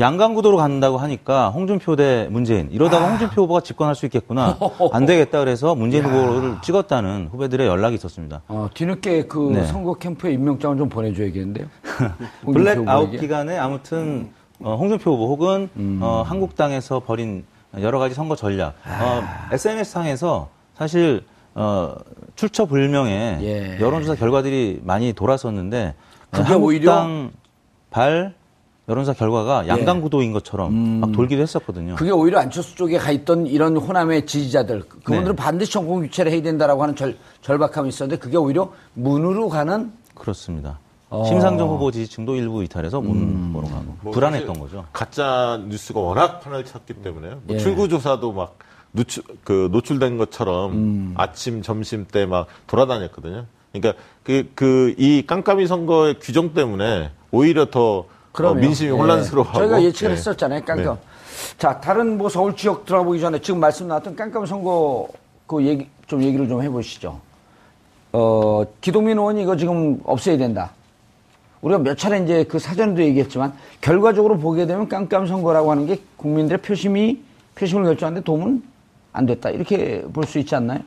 양강구도로 간다고 하니까 홍준표 대 문재인 이러다가 아. 홍준표 후보가 집권할 수 있겠구나 안 되겠다 그래서 문재인 야. 후보를 찍었다는 후배들의 연락이 있었습니다. 어, 뒤늦게 그 네. 선거 캠프에 임명장을 좀 보내줘야겠는데요. 블랙 아웃 기간에 아무튼 어, 홍준표 후보 혹은 음. 어, 한국당에서 벌인 여러 가지 선거 전략 아. 어, SNS 상에서 사실 어, 출처 불명의 예. 여론조사 결과들이 많이 돌았었는데 그게 한국당 오히려 발 여론조사 결과가 예. 양강 구도인 것처럼 음. 막 돌기도 했었거든요. 그게 오히려 안철수 쪽에 가 있던 이런 호남의 지지자들 그분들은 네. 반드시 정권 교체를 해야 된다라고 하는 절, 절박함이 있었는데 그게 오히려 문으로 가는 그렇습니다. 어. 심상정 후보 지지층도 일부 이탈해서 문으로 음. 가고 뭐 불안했던 거죠. 가짜 뉴스가 워낙 판을 찼기 때문에 뭐 예. 출구 조사도 막 노출, 그 노출된 것처럼 음. 아침 점심 때 막 돌아다녔거든요. 그러니까 그 그 이 깜깜이 선거의 규정 때문에 오히려 더 어, 민심이 예. 혼란스러워하고 저희가 예측을 예. 했었잖아요. 깜깜. 네. 자 다른 뭐 서울 지역 들어가보기 전에 지금 말씀 나왔던 깜깜 선거 그 얘기 좀 얘기를 좀 해보시죠. 어 기동민 의원이 이거 지금 없애야 된다. 우리가 몇 차례 이제 그 사전에도 얘기했지만 결과적으로 보게 되면 깜깜 선거라고 하는 게 국민들의 표심이 표심을 결정하는데 도움은 안 됐다 이렇게 볼 수 있지 않나요?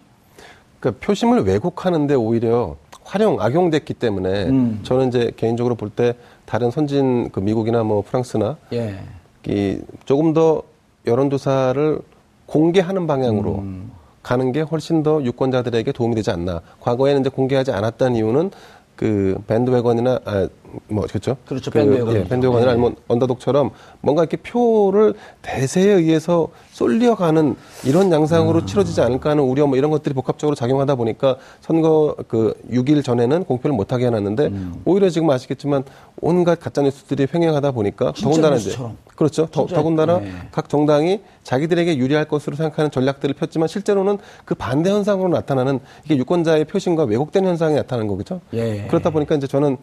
그러니까 표심을 왜곡하는데 오히려 활용 악용됐기 때문에 음. 저는 이제 개인적으로 볼 때 다른 선진 그 미국이나 뭐 프랑스나 예. 이 조금 더 여론조사를 공개하는 방향으로 음. 가는 게 훨씬 더 유권자들에게 도움이 되지 않나. 과거에는 이제 공개하지 않았다는 이유는 그 밴드웨건이나 아, 뭐 그렇죠. 그렇죠. 그, 밴드 예, 밴드 여건 아니면 언더독처럼 뭔가 이렇게 표를 대세에 의해서 쏠려가는 이런 양상으로 음. 치러지지 않을까 하는 우려 뭐 이런 것들이 복합적으로 작용하다 보니까 선거 그 6일 전에는 공표를 못 하게 해 놨는데 음. 오히려 지금 아시겠지만 온갖 가짜 뉴스들이 횡행하다 보니까 더군다나 이제 그렇죠. 더, 더군다나 네. 각 정당이 자기들에게 유리할 것으로 생각하는 전략들을 폈지만 실제로는 그 반대 현상으로 나타나는 이게 유권자의 표심과 왜곡된 현상이 나타나는 거겠죠. 예. 그렇다 보니까 이제 저는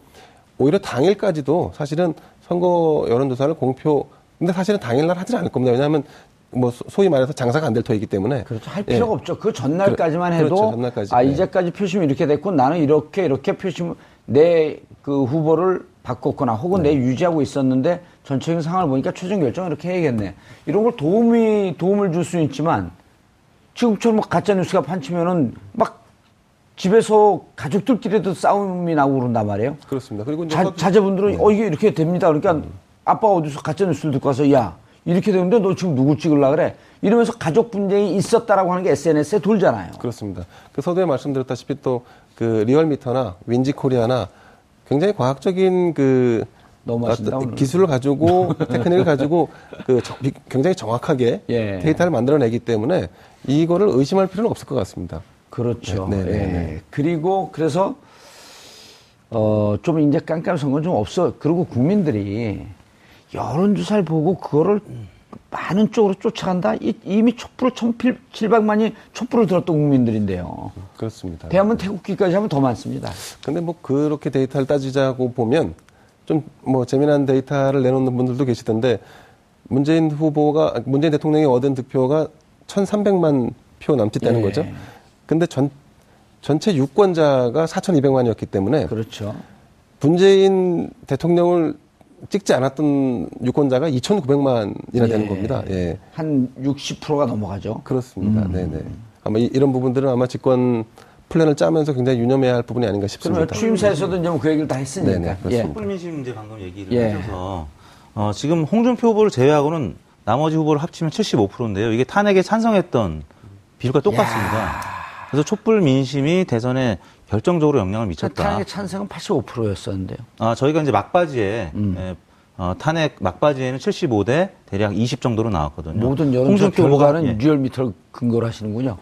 오히려 당일까지도 사실은 선거 여론조사를 공표 근데 사실은 당일날 하지 않을 겁니다. 왜냐하면 뭐 소위 말해서 장사가 안 될 터이기 때문에 그렇죠 할 필요가 예. 없죠. 그 전날까지만 해도 그렇죠, 전날까지. 아 예. 이제까지 표심이 이렇게 됐고 나는 이렇게 이렇게 표심 내 그 후보를 바꿨거나 혹은 네. 내 유지하고 있었는데 전체적인 상황을 보니까 최종 결정을 이렇게 해야겠네. 이런 걸 도움이 도움을 줄 수 있지만 지금처럼 뭐 가짜 뉴스가 판치면은 막 집에서 가족들끼리도 싸움이 나고 그런단 말이에요. 그렇습니다. 그리고 자, 자제분들은 네. 어 이게 이렇게 됩니다. 그러니까 음. 아빠가 어디서 가짜 뉴스를 듣고 와서 야 이렇게 되는데 너 지금 누구 찍을라 그래? 이러면서 가족 분쟁이 있었다라고 하는 게 SNS에 돌잖아요. 그렇습니다. 그 서두에 말씀드렸다시피 또 그 리얼미터나 윈지코리아나 굉장히 과학적인 그 너무 멋있다, 기술을 가지고 테크닉을 가지고 그 굉장히 정확하게 예. 데이터를 만들어내기 때문에 이거를 의심할 필요는 없을 것 같습니다. 그렇죠. 네, 네, 네, 네. 예. 그리고 그래서 어, 좀 이제 깜깜한 건좀 없어. 그리고 국민들이 여론조사를 보고 그거를 많은 쪽으로 쫓아간다? 이 미 촛불을 1,700만이 촛불을 들었던 국민들인데요. 그렇습니다. 대한민국 태국기까지 하면 더 많습니다. 근데 뭐 그렇게 데이터를 따지자고 보면 좀 뭐 재미난 데이터를 내놓는 분들도 계시던데 문재인 후보가, 문재인 대통령이 얻은 득표가 1,300만 표 남짓되는 예. 거죠. 근데 전, 전체 유권자가 4,200만이었기 때문에. 그렇죠. 문재인 대통령을 찍지 않았던 유권자가 2,900만이나 예. 되는 겁니다. 예. 한 60%가 넘어가죠. 그렇습니다. 음. 네네. 아마 이, 런 부분들은 아마 집권 플랜을 짜면서 굉장히 유념해야 할 부분이 아닌가 싶습니다. 취임사에서도 이제 뭐그 얘기를 다 했으니까. 네네, 예. 촛불민심 문제 방금 얘기를 예. 하셔서 어, 지금 홍준표 후보를 제외하고는 나머지 후보를 합치면 75%인데요. 이게 탄핵에 찬성했던 비율과 똑같습니다. 야. 그래서 촛불 민심이 대선에 결정적으로 영향을 미쳤다. 탄핵 찬성은 85%였었는데요. 아, 저희가 이제 막바지에 음. 예, 어, 탄핵 막바지에는 75대 대략 20 정도로 나왔거든요. 모든 여론조사 결과는 예. 리얼미터를 근거로 하시는군요.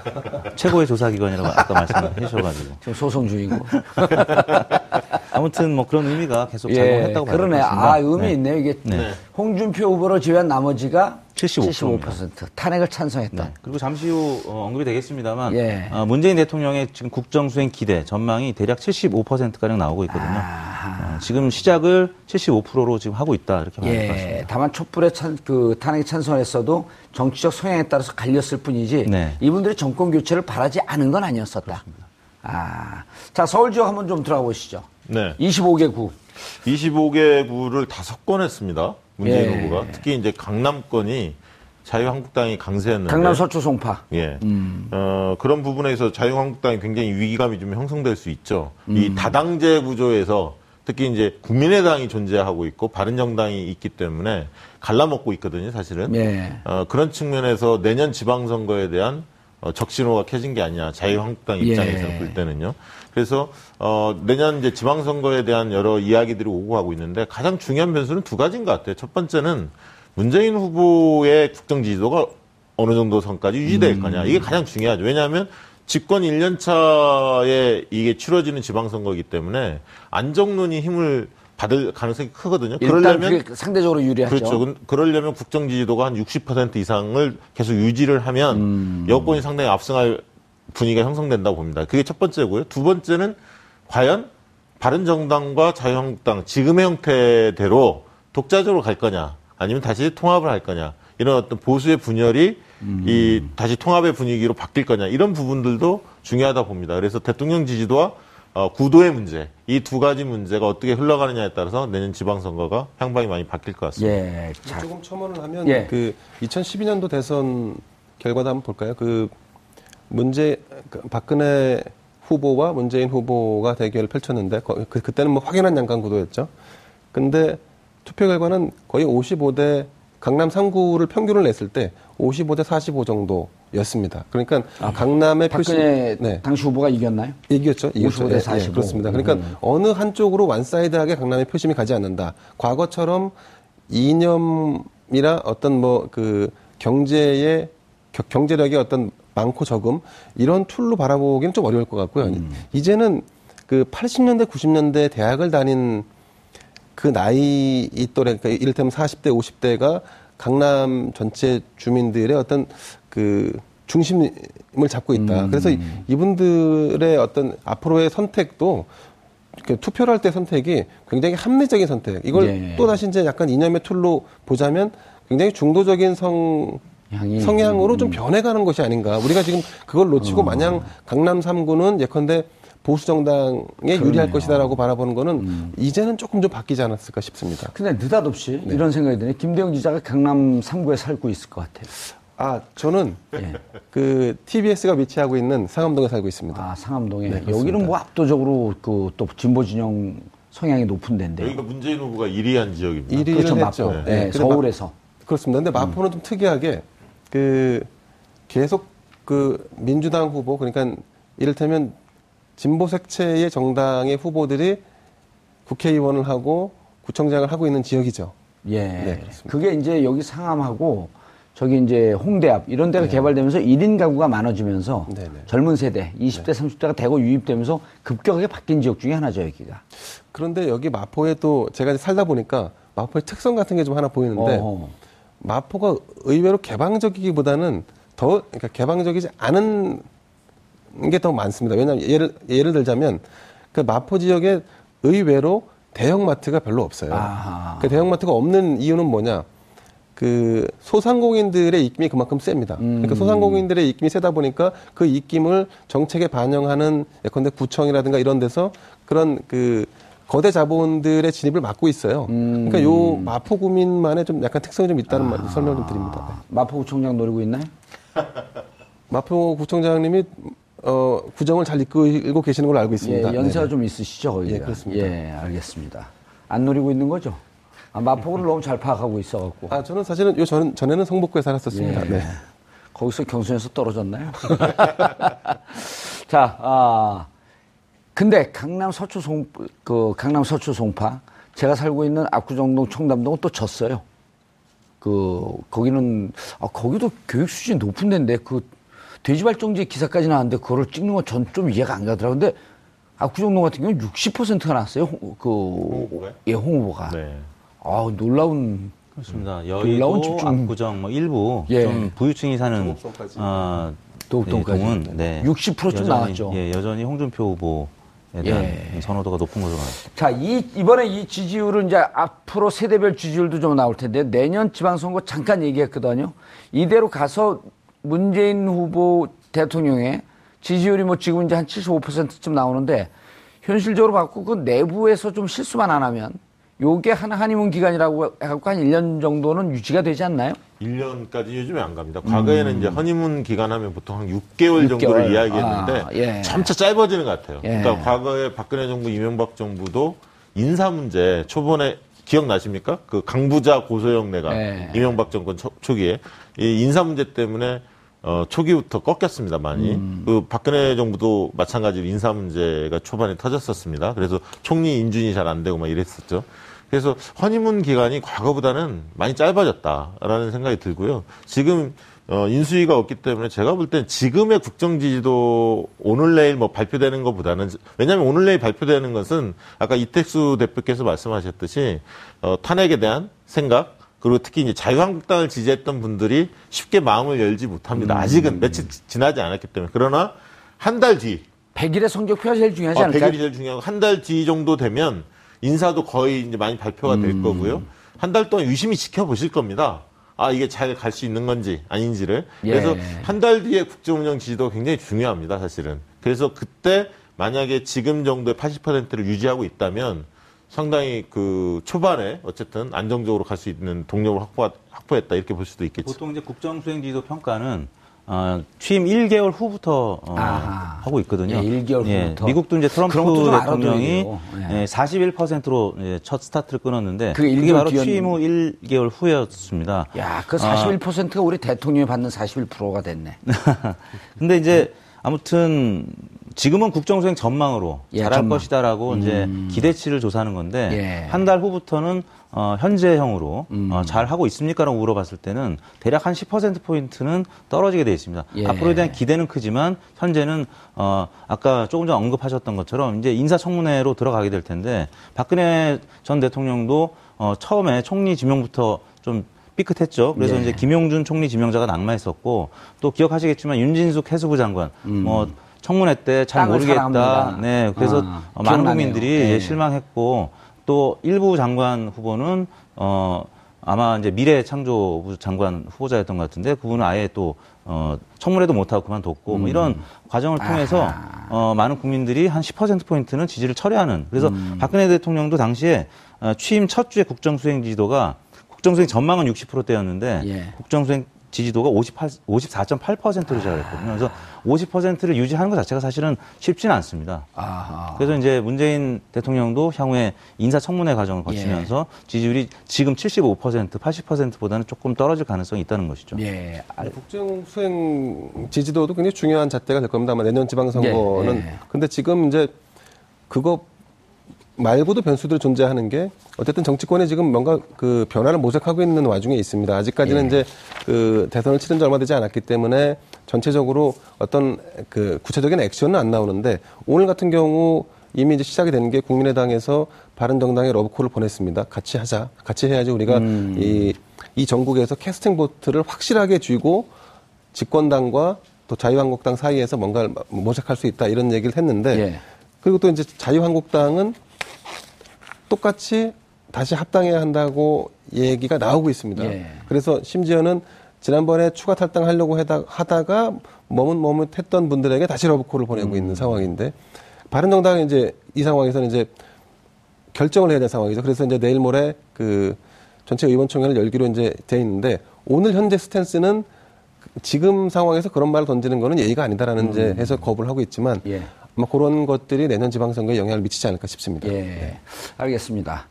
최고의 조사기관이라고 아까 말씀해 주셔가지고. 지금 소송 중이고. 아무튼 뭐 그런 의미가 계속 예, 작용했다고 봐요. 그러네. 아, 의미 네. 있네요. 이게 네. 홍준표 후보로 제외한 나머지가 75%. 75%. 탄핵을 찬성했다. 네. 그리고 잠시 후 어, 언급이 되겠습니다만 예. 어, 문재인 대통령의 지금 국정 수행 기대 전망이 대략 75%가량 나오고 있거든요. 어, 지금 시작을 75%로 지금 하고 있다 이렇게 될것 예. 같습니다. 다만 촛불에 찬, 그 탄핵에 찬성했어도 정치적 성향에 따라서 갈렸을 뿐이지 네. 이분들이 정권 교체를 바라지 않은 건 아니었었다. 그렇습니다. 아, 자 서울 지역 한번 좀 들어가 보시죠. 네. 25개 구. 25개 구를 다섯 건 했습니다. 문재인 예. 후보가 특히 이제 강남권이 자유한국당이 강세였는데 강남 서초 송파. 예. 음. 어, 그런 부분에서 자유한국당이 굉장히 위기감이 좀 형성될 수 있죠. 음. 이 다당제 구조에서 특히 이제 국민의당이 존재하고 있고 바른정당이 있기 때문에 갈라먹고 있거든요, 사실은. 예. 어, 그런 측면에서 내년 지방선거에 대한 어, 적신호가 켜진 게 아니냐, 자유한국당 입장에서 예. 볼 때는요. 그래서 어, 내년 이제 지방선거에 대한 여러 이야기들이 오고 가고 있는데 가장 중요한 변수는 두 가지인 것 같아요. 첫 번째는 문재인 후보의 국정 지지도가 어느 정도 선까지 유지될 음. 거냐. 이게 가장 중요하죠. 왜냐하면 집권 1년 차에 이게 치러지는 지방선거이기 때문에 안정론이 힘을 받을 가능성이 크거든요. 그러려면 상대적으로 유리하죠. 그렇죠. 그러려면 국정 지지도가 한 60% 이상을 계속 유지를 하면 음. 여권이 상당히 압승할 분위기가 형성된다고 봅니다. 그게 첫 번째고요. 두 번째는 과연 바른정당과 자유한국당 지금의 형태대로 독자적으로 갈 거냐, 아니면 다시 통합을 할 거냐, 이런 어떤 보수의 분열이 음. 이 다시 통합의 분위기로 바뀔 거냐, 이런 부분들도 중요하다 봅니다. 그래서 대통령 지지도와 어, 구도의 문제, 이 두 가지 문제가 어떻게 흘러가느냐에 따라서 내년 지방선거가 향방이 많이 바뀔 것 같습니다. 예, 자. 조금 첨언을 하면 예. 그 2012년도 대선 결과도 한번 볼까요? 그 문제 그 박근혜 후보와 문재인 후보가 대결을 펼쳤는데 그, 그때는 뭐 확연한 양강 구도였죠. 근데 투표 결과는 거의 55대 강남 3구를 평균을 냈을 때 55대 45 정도였습니다. 그러니까 아, 강남의 표심 네. 당시 후보가 이겼나요? 이겼죠. 이겼죠. 55대 45. 예, 예, 그렇습니다. 그러니까 음. 어느 한쪽으로 완사이드하게 강남의 표심이 가지 않는다. 과거처럼 이념이나 어떤 뭐 그 경제의 경제력의 어떤 많고 적음 이런 틀로 바라보기는 좀 어려울 것 같고요. 음. 이제는 그 80년대 90년대 대학을 다닌 그 나이 이 또래 그러니까 이를테면 40대 50대가 강남 전체 주민들의 어떤 그 중심을 잡고 있다. 음. 그래서 이분들의 어떤 앞으로의 선택도 그 투표를 할 때 선택이 굉장히 합리적인 선택. 이걸 예. 또 다시 이제 약간 이념의 틀로 보자면 굉장히 중도적인 성 향이, 성향으로 음. 좀 변해가는 것이 아닌가. 우리가 지금 그걸 놓치고 어. 마냥 강남 3구는 예컨대 보수 정당에 그러네요. 유리할 것이다라고 바라보는 거는 음. 이제는 조금 좀 바뀌지 않았을까 싶습니다. 근데 느닷없이 네. 이런 생각이 드네. 김대영 기자가 강남 3구에 살고 있을 것 같아요. 아, 저는 예. 그 TBS가 위치하고 있는 상암동에 살고 있습니다. 아, 상암동에. 네, 여기는 뭐 압도적으로 그 또 진보 진영 성향이 높은 데인데. 여기가 문재인 후보가 1위 한 지역입니다. 1위를 그렇죠, 했죠. 마포. 네, 네. 서울에서. 마, 그렇습니다. 근데 마포는 음. 좀 특이하게 그 계속 그 민주당 후보 그러니까 이를테면 진보 색채의 정당의 후보들이 국회의원을 하고 구청장을 하고 있는 지역이죠. 예. 네, 그게 이제 여기 상암하고 저기 이제 홍대 앞 이런 데가 네. 개발되면서 1인 가구가 많아지면서 네네. 네. 젊은 세대 20대, 네. 30대가 대거 유입되면서 급격하게 바뀐 지역 중에 하나죠, 여기가. 그런데 여기 마포에 또 제가 살다 보니까 마포의 특성 같은 게 좀 하나 보이는데 어허. 마포가 의외로 개방적이기보다는 더 그러니까 개방적이지 않은 게 더 많습니다. 왜냐하면 예를 예를 들자면 그 마포 지역에 의외로 대형마트가 별로 없어요. 그 대형마트가 없는 이유는 뭐냐? 그 소상공인들의 입김이 그만큼 셉니다. 음. 그러니까 소상공인들의 입김이 세다 보니까 그 입김을 정책에 반영하는 예컨대 구청이라든가 이런 데서 그런 그 거대 자본들의 진입을 막고 있어요. 음. 그러니까 요 마포구민만의 좀 약간 특성이 좀 있다는 아. 설명을 좀 드립니다. 네. 마포구청장 노리고 있나요? 마포구청장님이 어, 구정을 잘 이끌고 계시는 걸로 알고 있습니다. 예, 연세가 네. 좀 있으시죠, 거기가. 예, 그렇습니다. 예, 알겠습니다. 안 노리고 있는 거죠? 아, 마포구를 너무 잘 파악하고 있어갖고. 아, 저는 사실은 요 전, 전에는 성북구에 살았었습니다. 예. 네. 거기서 경선에서 떨어졌나요? 자, 아, 근데 강남 서초 송, 그 강남 서초 송파 제가 살고 있는 압구정동 청담동은 또 졌어요. 그 거기는 아 거기도 교육 수준이 높은 데인데 그 돼지발정제 기사까지 나왔는데 그거를 찍는 건 전 좀 이해가 안 가더라고요. 근데 압구정동 같은 경우는 60%가 나왔어요. 그홍 예, 홍 후보가. 네. 아 놀라운 그렇습니다. 여의도, 집중... 압구정 뭐 일부 예. 좀 부유층이 사는 아, 도읍동까지 네, 60%좀 나왔죠. 예, 여전히 홍준표 후보 대한 예. 선호도가 높은 나왔습니다. 자, 이, 이번에 이 지지율은 이제 앞으로 세대별 지지율도 좀 나올 텐데 내년 지방선거 잠깐 얘기했거든요. 이대로 가서 문재인 후보 대통령의 지지율이 뭐 지금 이제 한 75%쯤 나오는데 현실적으로 봤고 그 내부에서 좀 실수만 안 하면 요게 하나 한의문 기간이라고 해갖고 한 1년 정도는 유지가 되지 않나요? 1년까지 요즘에 안 갑니다. 과거에는 음. 이제 허니문 기간 하면 보통 한 6개월, 6개월. 정도를 이야기했는데 아, 예. 점차 짧아지는 것 같아요. 예. 그러니까 과거에 박근혜 정부, 이명박 정부도 인사 문제 초반에 기억나십니까? 그 강부자 고소영 내가 예. 이명박 정권 초, 초기에 이 인사 문제 때문에 어, 초기부터 꺾였습니다, 많이. 음. 그 박근혜 정부도 마찬가지로 인사 문제가 초반에 터졌었습니다. 그래서 총리 인준이 잘 안 되고 막 이랬었죠. 그래서 허니문 기간이 과거보다는 많이 짧아졌다라는 생각이 들고요. 지금 어, 인수위가 없기 때문에 제가 볼 땐 지금의 국정 지지도 오늘 내일 뭐 발표되는 것보다는 왜냐하면 오늘 내일 발표되는 것은 아까 이택수 대표께서 말씀하셨듯이 어, 탄핵에 대한 생각 그리고 특히 이제 자유한국당을 지지했던 분들이 쉽게 마음을 열지 못합니다. 음. 아직은 며칠 지나지 않았기 때문에 그러나 한 달 뒤. 100일의 성적표가 제일 중요하지 어, 않을까요? 100일이 제일 중요하고 한 달 뒤 정도 되면 인사도 거의 이제 많이 발표가 될 음. 거고요. 한 달 동안 유심히 지켜보실 겁니다. 아, 이게 잘 갈 수 있는 건지 아닌지를. 예. 그래서 한달 뒤에 국정운영 지지도 굉장히 중요합니다, 사실은. 그래서 그때 만약에 지금 정도의 80%를 유지하고 있다면 상당히 그 초반에 어쨌든 안정적으로 갈 수 있는 동력을 확보, 확보했다 이렇게 볼 수도 있겠죠. 보통 이제 국정수행 지지도 평가는 어, 취임 1개월 후부터 어, 하고 있거든요. 예, 1개월 예, 후부터. 미국도 이제 트럼프 대통령이 예. 41%로 예, 첫 스타트를 끊었는데 그게, 그게 바로 뒤였... 취임 후 1개월 후였습니다. 야, 그 41%가 우리 대통령이 받는 41%가 됐네. 근데 이제 아무튼 지금은 국정수행 전망으로 예, 잘할 전망. 것이다라고 음. 이제 기대치를 조사하는 건데 예. 한달 후부터는 어, 현재형으로 음. 어, 잘 하고 있습니까라고 물어봤을 때는 대략 한 10% 포인트는 떨어지게 되어 있습니다. 예. 앞으로에 대한 기대는 크지만 현재는 어, 아까 조금 전 언급하셨던 것처럼 이제 인사청문회로 들어가게 될 텐데 박근혜 전 대통령도 어, 처음에 총리 지명부터 좀 삐끗했죠. 그래서 예. 이제 김용준 총리 지명자가 낙마했었고 또 기억하시겠지만 윤진숙 해수부 장관 음. 뭐 청문회 때 잘 모르겠다. 사랑합니다. 네, 그래서 아, 많은 국민들이 네. 실망했고 또 일부 장관 후보는 어 아마 이제 미래창조부 장관 후보자였던 것 같은데 그분은 아예 또 어, 청문회도 못하고 그만뒀고 음. 뭐 이런 과정을 통해서 어, 많은 국민들이 한 10%포인트는 지지를 철회하는 그래서 음. 박근혜 대통령도 당시에 어, 취임 첫 주에 국정수행 지지도가 국정수행 전망은 60%대였는데 예. 국정수행 지지도가 58, 54.8%로 제가 했거든요. 그래서 50%를 유지하는 것 자체가 사실은 쉽지는 않습니다. 아하. 그래서 이제 문재인 대통령도 향후에 인사청문회 과정을 거치면서 예. 지지율이 지금 75%, 80%보다는 조금 떨어질 가능성이 있다는 것이죠. 예. 국정 수행 지지도도 굉장히 중요한 잣대가 될 겁니다. 아마 내년 지방선거는. 예. 예. 근데 지금 이제 그거 말고도 변수들이 존재하는 게 어쨌든 정치권에 지금 뭔가 그 변화를 모색하고 있는 와중에 있습니다. 아직까지는 예. 이제 그 대선을 치른 지 얼마 되지 않았기 때문에 전체적으로 어떤 그 구체적인 액션은 안 나오는데 오늘 같은 경우 이미 이제 시작이 된게 국민의당에서 바른정당에 러브콜을 보냈습니다. 같이 하자. 같이 해야지 우리가 음. 이, 이 전국에서 캐스팅 보트를 확실하게 쥐고 집권당과 또 자유한국당 사이에서 뭔가 모색할 수 있다 이런 얘기를 했는데 예. 그리고 또 이제 자유한국당은 똑같이 다시 합당해야 한다고 얘기가 나오고 있습니다. 예. 그래서 심지어는 지난번에 추가 탈당하려고 하다가 머뭇머뭇했던 분들에게 다시 러브콜을 보내고 음. 있는 상황인데 바른정당은 이제 이 상황에서는 이제 결정을 해야 될 상황이죠. 그래서 이제 내일 모레 그 전체 의원총회를 열기로 이제 돼 있는데 오늘 현재 스탠스는 지금 상황에서 그런 말을 던지는 거는 예의가 아니다라는 음. 이제 해서 거부를 하고 있지만 예. 뭐 그런 것들이 내년 지방선거에 영향을 미치지 않을까 싶습니다. 예, 네. 알겠습니다.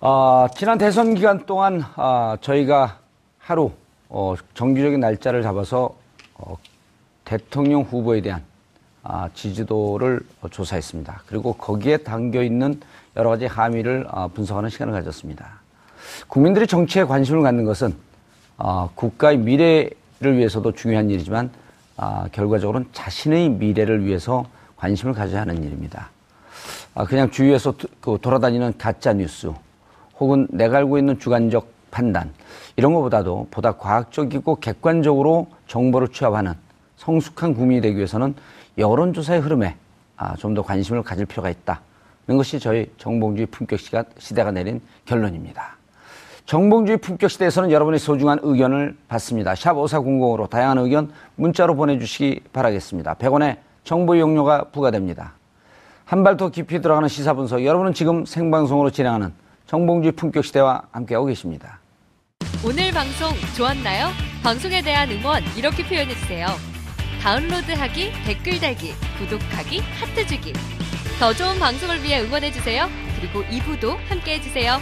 어, 지난 대선 기간 동안 어, 저희가 하루 어, 정규적인 날짜를 잡아서 어, 대통령 후보에 대한 아, 지지도를 조사했습니다. 그리고 거기에 담겨 있는 여러 가지 함의를 어, 분석하는 시간을 가졌습니다. 국민들이 정치에 관심을 갖는 것은 어, 국가의 미래를 위해서도 중요한 일이지만 아, 결과적으로는 자신의 미래를 위해서 관심을 가져야 하는 일입니다. 아, 그냥 주위에서 그 돌아다니는 가짜 뉴스 혹은 내가 알고 있는 주관적 판단 이런 것보다도 보다 과학적이고 객관적으로 정보를 취합하는 성숙한 국민이 되기 위해서는 여론조사의 흐름에 아, 좀 더 관심을 가질 필요가 있다. 는 것이 저희 정봉주의 품격 시대가 내린 결론입니다. 정봉주의 품격 시대에서는 여러분의 소중한 의견을 받습니다. 샵 5400으로 다양한 의견 문자로 보내주시기 바라겠습니다. 100원의 정보 이용료가 부과됩니다. 한 발 더 깊이 들어가는 시사 분석 여러분은 지금 생방송으로 진행하는 정봉주의 품격 시대와 함께하고 계십니다. 오늘 방송 좋았나요? 방송에 대한 응원 이렇게 표현해 주세요. 다운로드하기, 댓글 달기, 구독하기, 하트 주기. 더 좋은 방송을 위해 응원해 주세요. 그리고 2부도 함께 해 주세요.